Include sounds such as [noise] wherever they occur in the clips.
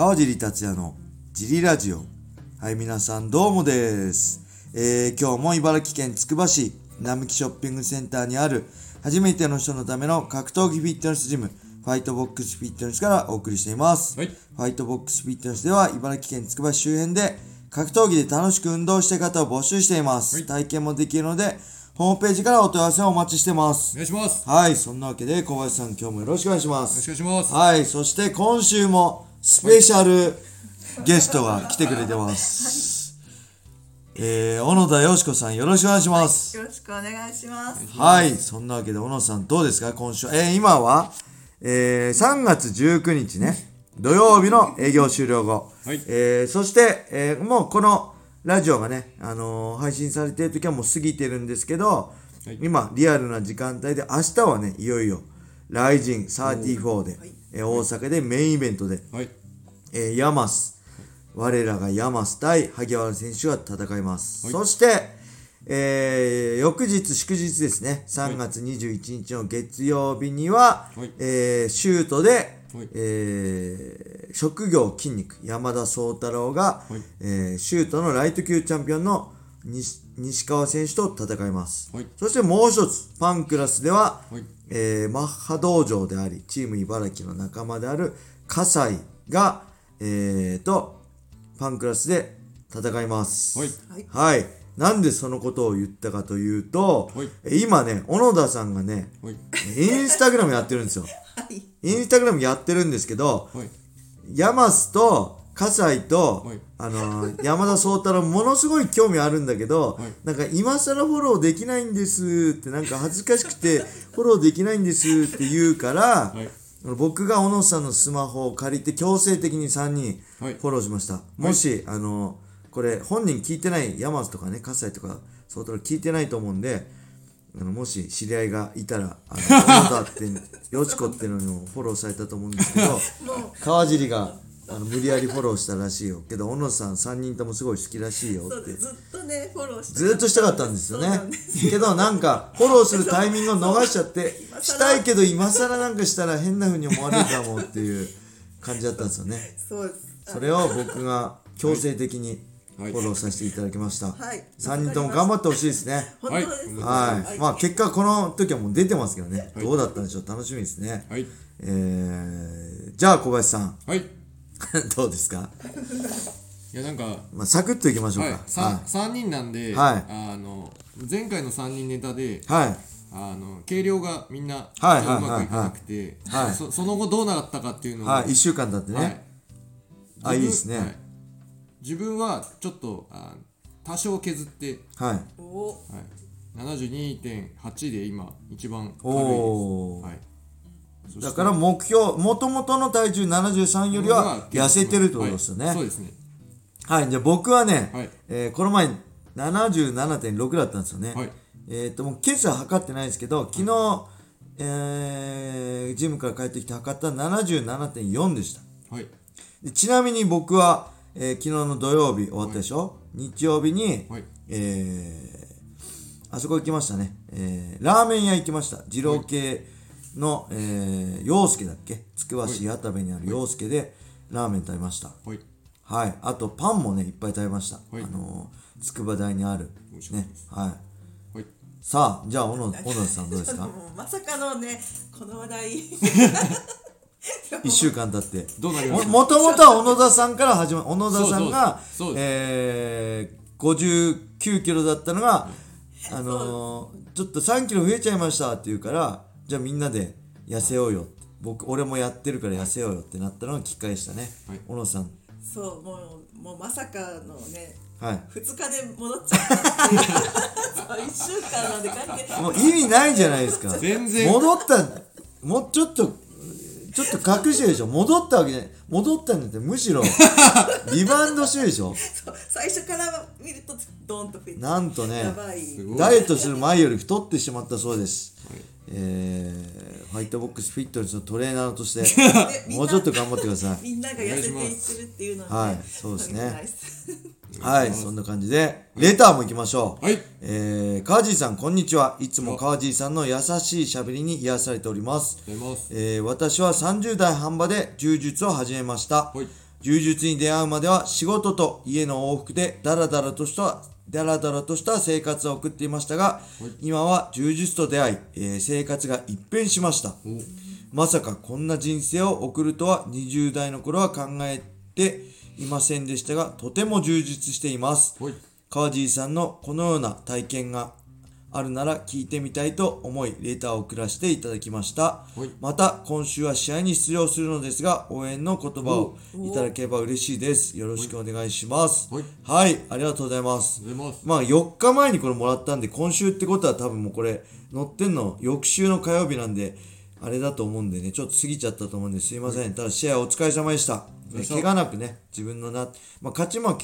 川尻達也のジリラジオ。はい、皆さんどうもです。えー、今日も茨城県つくば市並木ショッピングセンターにある初めての人のための格闘技フィットネスジム、ファイトボックスフィットネスからお送りしています。はいファイトボックスフィットネスでは茨城県つくば市周辺で格闘技で楽しく運動したい方を募集しています。はい体験もできるので、ホームページからお問い合わせをお待ちしてますお。願いします。よはい、そんなわけで小林さん今日もよろしくお願いしまろす。しくお願いします。はい、そして今週もスペシャルゲストが来てくれてます。えー、小野田よしこさんよろしくお願いします。よろしくお願いします。はい、そんなわけで小野さんどうですか？今週。えー、今は、えー、3月19日ね、土曜日の営業終了後。はいえー、そして、えー、もうこのラジオがね、あのー配信されてる時はもう過ぎてるんですけど、はい今、リアルな時間帯で、明日はね、いよいよ、ライジン34で、えー大阪でメインイベントで、はい。えーヤマス、我らがヤマス対萩原選手が戦います。はい。そして、えー翌日祝日ですね、3月21日の月曜日には、はい。えーシュートで、はい。えー職業筋肉、山田宗太郎が、はい。えーシュートのライト級チャンピオンの西西川選手と戦います。はい。そしてもう一つ、パンクラスでは、はい。えーマッハ道場であり、チーム茨城の仲間である葛西が、えー、と、パンクラスで戦います。はいはい。なんでそのことを言ったかというと、はいえ今ね、小野田さんがね、はい。インスタグラムやってるんですよ。はい。インスタグラムやってるんですけど、はい。ヤマスと葛西と、はいあのー山田宗太郎ものすごい興味あるんだけど、はいなんか今更フォローできないんですってなんか恥ずかしくてフォローできないんですって言うから、はい僕が小野さんのスマホを借りて強制的に3人はい。フォローしました、もし、あのーこれ本人聞いてない山津とかね葛西とか宗太郎聞いてないと思うんであのもし知り合いがいたら、あの、[laughs] 小野田って、よちこっていうのにもフォローされたと思うんですけど、[laughs] 川尻が、あの、無理やりフォローしたらしいよ。けど、小野さん3人ともすごい好きらしいよって。ずっとね、フォローしてずーっとしたかったんですよね。けど、なんか、フォローするタイミングを逃しちゃってしたいけど、今更なんかしたら変な風に思われるかもっていう感じだったんですよね。そうです。それを僕が強制的にフはいォローさせていただきました。はい3人とも頑張ってほしいですね。本当です。はい。まあ結果この時はもう出てますけどね。はいどうだったんでしょう楽しみですね。はい。えー、じゃあ小林さん、はい。い [laughs] どうですか？や、なんか、まあサクッといきましょうか。はい。三三人なんで、はいあの、前回の三人ネタで、はい。はい。あの、計量がみんな、うまくいかなくて、はいそその後どうなったかっていうのを、はい。1週間経ってはいね。あ、いいですね。はい自分はちょっとあ多少削って、はい。おはい、72.8で今一番軽いです。はい、だから目標、もともとの体重73よりは痩せてるってことですよね。はいそうですね。はい、じゃあ僕はね、はいえーこの前77.6だったんですよね。はいえっ、と、もう今朝測ってないですけど、昨日、えージムから帰ってきて測ったら77.4でした。はい。でちなみに僕は、えー昨日の土曜日終わったでしょ、日曜日に、はいえーあそこ行きましたね。えーラーメン屋行きました。二郎系の、えー、洋介だっけ？つくば市矢田部にある洋介でラーメン食べました。はい。はい。あと、パンもね、いっぱい食べました。はいあのー、筑波大にあるね。はい。はい。さあ、じゃあ、小野、小野さんどうですか？まさかのね、この話題。[laughs] 一週間経って。どうなりました？ももともとは小野田さんから始まる。小野田さんがえー、59キロだったのが、あのー、ちょっと3キロ増えちゃいましたって言うから、じゃあみんなで痩せようよって。僕、俺もやってるから痩せようよってなったのがきっかけでしたね。はい小野さん。そう、もう、もうまさかのね、はい。二日で戻っちゃったっていう。[laughs] そう、一週間なんで関係ない。もう意味ないじゃないですか。全然戻った、もうちょっと、ちょっと隠してるでしょ。戻ったわけじゃない。戻ったんだってむしろ、[laughs] リバウンドしてるでしょ。そう最初から見ると、ドーンと増えて。なんとねや、ばい。すごいダイエットする前より太ってしまったそうです。えー、ファイトボックスフィットネスのトレーナーとして、[laughs] もうちょっと頑張ってください。みんなが痩せていってるっていうのは、はいそうですねはい、そんな感じで、レターも行きましょう。はいえー、川尻さん、こんにちは。いつも川尻さんの優しい喋りに癒されております。えー私は30代半ばで柔術を始めました。はい柔術に出会うまでは仕事と家の往復でダラダラとしたダラダラとした生活を送っていましたが、今は柔術と出会い、えー生活が一変しました。まさかこんな人生を送るとは20代の頃は考えていませんでしたが、とても充実しています。はい川尻さんのこのような体験があるなら聞いてみたいと思い、レターを送らせていただきました。はい。また、今週は試合に出場するのですが、応援の言葉をいただければ嬉しいです。よろしくお願いします。はい。はい、ありがとうございます。まあ4日前にこれもらったんで今週ってことは多分もうこれ載ってんの翌週の火曜日なんであれだと思うんでねちょっと過ぎちゃったと思うんですいません。ただ試合お疲れ様でした、ね、怪我なくね自分のな、まあ、勝ち負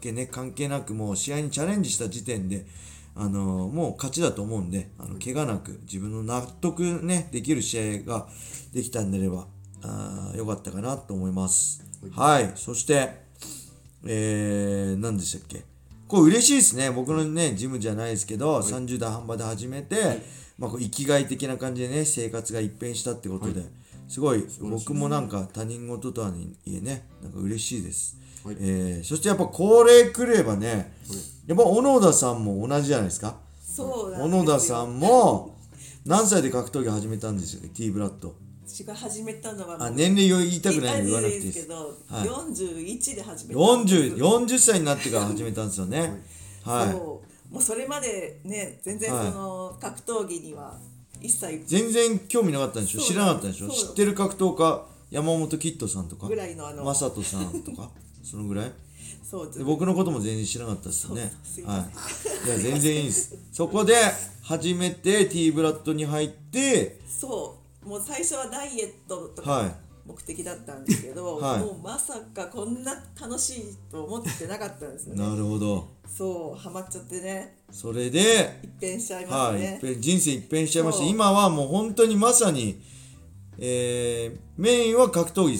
けね関係なくもう試合にチャレンジした時点であのーもう勝ちだと思うんであの怪我なく自分の納得ねできる試合ができたんであればあーよかったかなと思います。はい。そしてえー、何でしたっけ？これ嬉しいですね。僕のね、ジムじゃないですけど、30代半ばで始めて、まあ、こう生きがい的な感じでね、生活が一変したってことで、すごい、僕もなんか他人事とはいえね、なんか嬉しいです。はい。えーそしてやっぱ高齢来ればね、やっぱ小野田さんも同じじゃないですか。そう小野田さんも、何歳で格闘技始めたんですよね、T ブラッド。私が始めたのはあ、年齢を言いたくないんで言わなくていいです。けど、はい41で始めた40、40歳になってから始めたんですよね。はい。そうもうそれまでね全然そはい。の格闘技には一切全然興味なかったんでしょ？知らなかったんでしょ？知ってる格闘家？山本キッドさんとか？ぐらいのあの正人さんとか？そのぐらい？そうで僕のことも全然知らなかったですよね。はい。いや全然いいです。[laughs] そこで初めて T ブラッドに入ってそう。もう最初はダイエットとはい。か目的だったんですけど、はい。もうまさかこんな楽しいと思ってなかったんですよなねるほど。そうハマっちゃってね。それで一変しちゃいまはい、すね一、変人生一変しちゃいました。今はもう本当にまさに、えーメインは格闘技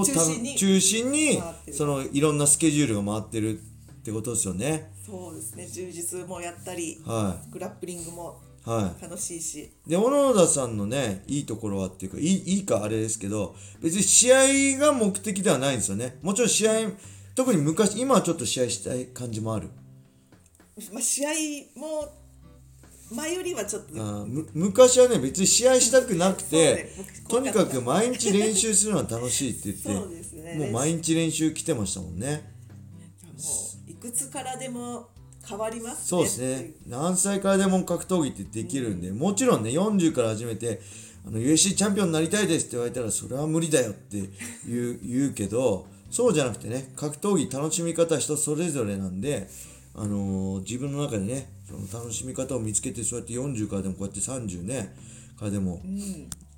をた中心に中心にそのいろんなスケジュールが回ってるってことですよね。そうですね。充実もやったりはグラップリングもいはい楽しい。しで小野田さんのねいいところはっていうかいいいいかあれですけど別に試合が目的ではないんですよね。もちろん試合特に昔今はちょっと試合したい感じもある。まあ、試合も前よりはちょっとむ昔はね別に試合したくなくて、とにかく毎日練習するのは楽しいって言ってそうですね。もう毎日練習来てましたもんね。もういくつからでも変わりますねそうですね。何歳からでも格闘技ってできるんで、もちろんね40から始めてあの UFC チャンピオンになりたいですって言われたらそれは無理だよって言う言うけどそうじゃなくてね格闘技楽しみ方は人それぞれなんで、あのー自分の中でねその楽しみ方を見つけてそうやって40からでもこうやって30ねからでも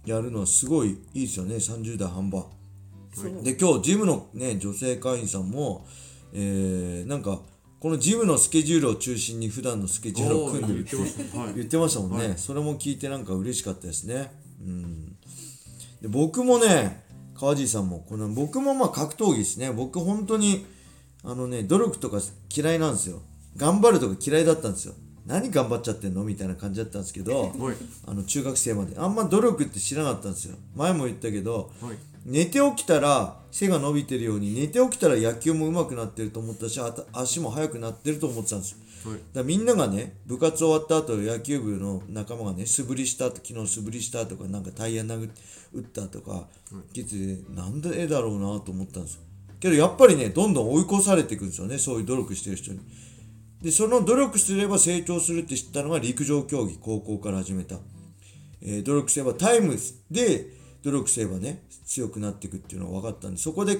やるのはすごいいいですよね。30代半ば。で今日ジムのね女性会員さんも、えーなんかこのジムのスケジュールを中心に普段のスケジュールを組んでるって言ってましたもんね、それも聞いてなんか嬉しかったですね。うん。で僕もね川尻さんもこの僕もまあ格闘技ですね。僕本当にあのね努力とか嫌いなんですよ。頑張るとか嫌いだったんですよ。何頑張っちゃってんの？みたいな感じだったんですけどはい。あの中学生まで。あんま努力って知らなかったんですよ。前も言ったけどはい。寝て起きたら背が伸びてるように寝て起きたら野球も上手くなってると思ったし足も速くなってると思ってたんですよ。はい。だみんながね部活終わった後野球部の仲間がね素振りした昨日素振りしたとかなんかタイヤ殴っ打ったとか聞いててなんでだろうなと思ったんですよけどやっぱりねどんどん追い越されていくんですよねそういう努力してる人に。でその努力すれば成長するって知ったのが陸上競技高校から始めた、えー努力すればタイムで努力すればね強くなっていくっていうのが分かったんでそこで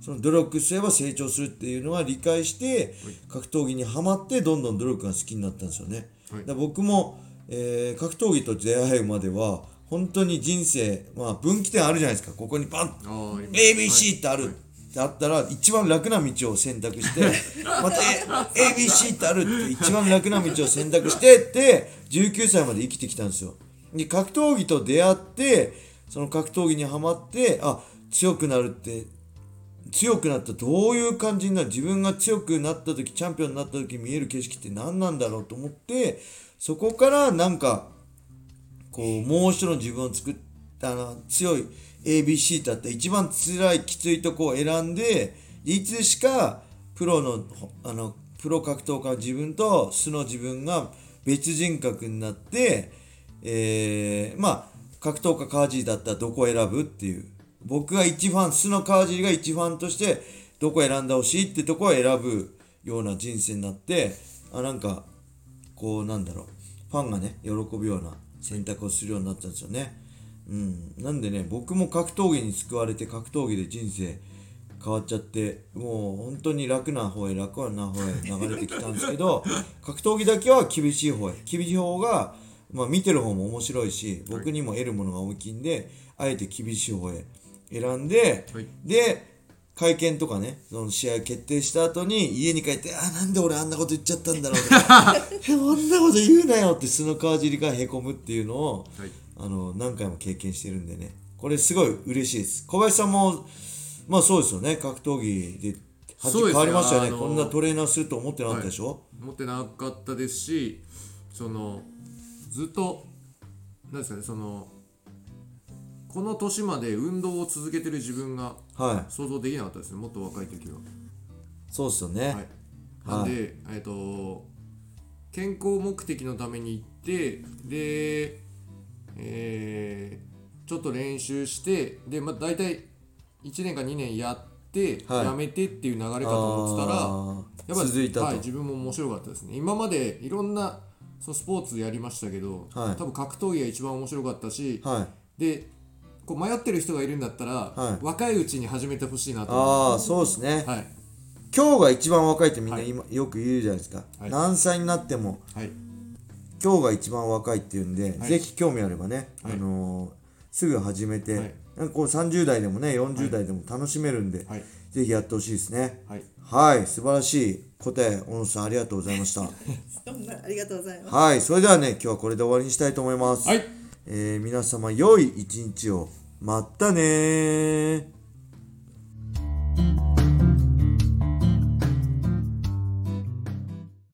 その努力すれば成長するっていうのは理解して格闘技にはまってどんどん努力が好きになったんですよね、はい。だ僕も、えー格闘技と出会うまでは本当に人生まあ分岐点あるじゃないですか。ここにパン ABC ってある、ってあったら一番楽な道を選択して [laughs] また ABC ってあるって一番楽な道を選択してって19歳まで生きてきたんですよ。で格闘技と出会ってその格闘技にはまってあ強くなるって強くなったどういう感じになる自分が強くなった時チャンピオンになった時見える景色って何なんだろうと思ってそこからなんかこうもう一度の自分を作っあの強い ABC だった一番辛いきついとこを選んでいつしかプロのあのプロ格闘家の自分と素の自分が別人格になって、えーまあ格闘家川尻だったらどこを選ぶっていう。僕が一ファン素の川尻が一ファンとしてどこ選んでほしいってとこを選ぶような人生になってあなんかこうなんだろう。ファンがね喜ぶような選択をするようになったんですよね。うん。なんでね僕も格闘技に救われて格闘技で人生変わっちゃってもう本当に楽な方へ楽な方へ流れてきたんですけど [laughs] 格闘技だけは厳しい方へ厳しい方が、まあ、見てる方も面白いし僕にも得るものが大きいんであえて厳しい方へ選んで、はい。で会見とかねその試合決定した後に家に帰ってあなんで俺あんなこと言っちゃったんだろうとか [laughs] えこんなこと言うなよって素の川尻がへこむっていうのをはいあの何回も経験してるんでね。これすごい嬉しいです。小林さんもまあそうですよね。格闘技で変わりましたよね。こんなトレーナーすると思ってなかったでしょ、持ってなかったですしそのずっとなんですかねそのこの年まで運動を続けてる自分がはい、想像できなかったですね。もっと若い時は。そうですよね、はい。なんで、えっと健康目的のために行ってでえーちょっと練習してでまあ大体1年か2年やって、はい。やめてっていう流れかと思ってたらやっぱり続いたと、はい、自分も面白かったですね。今までいろんなそうスポーツやりましたけど、はい。多分格闘技が一番面白かったし、はい。でこう迷ってる人がいるんだったら、はい。若いうちに始めてほしいなと思ああそうですね、うはい。今日が一番若いってみんなはい。今、よく言うじゃないですか、はい。何歳になってもはい今日が一番若いっていうんで、はい。ぜひ興味あればね、はい。あのーすぐ始めて、はい。なんかこう30代でもね40代でも楽しめるんで、はい。ぜひやってほしいですね。はい。はい素晴らしい答え小野さんありがとうございました。[laughs] そんなありがとうございます。はいそれではね今日はこれで終わりにしたいと思います、はい。えー皆様良い一日を。まったねー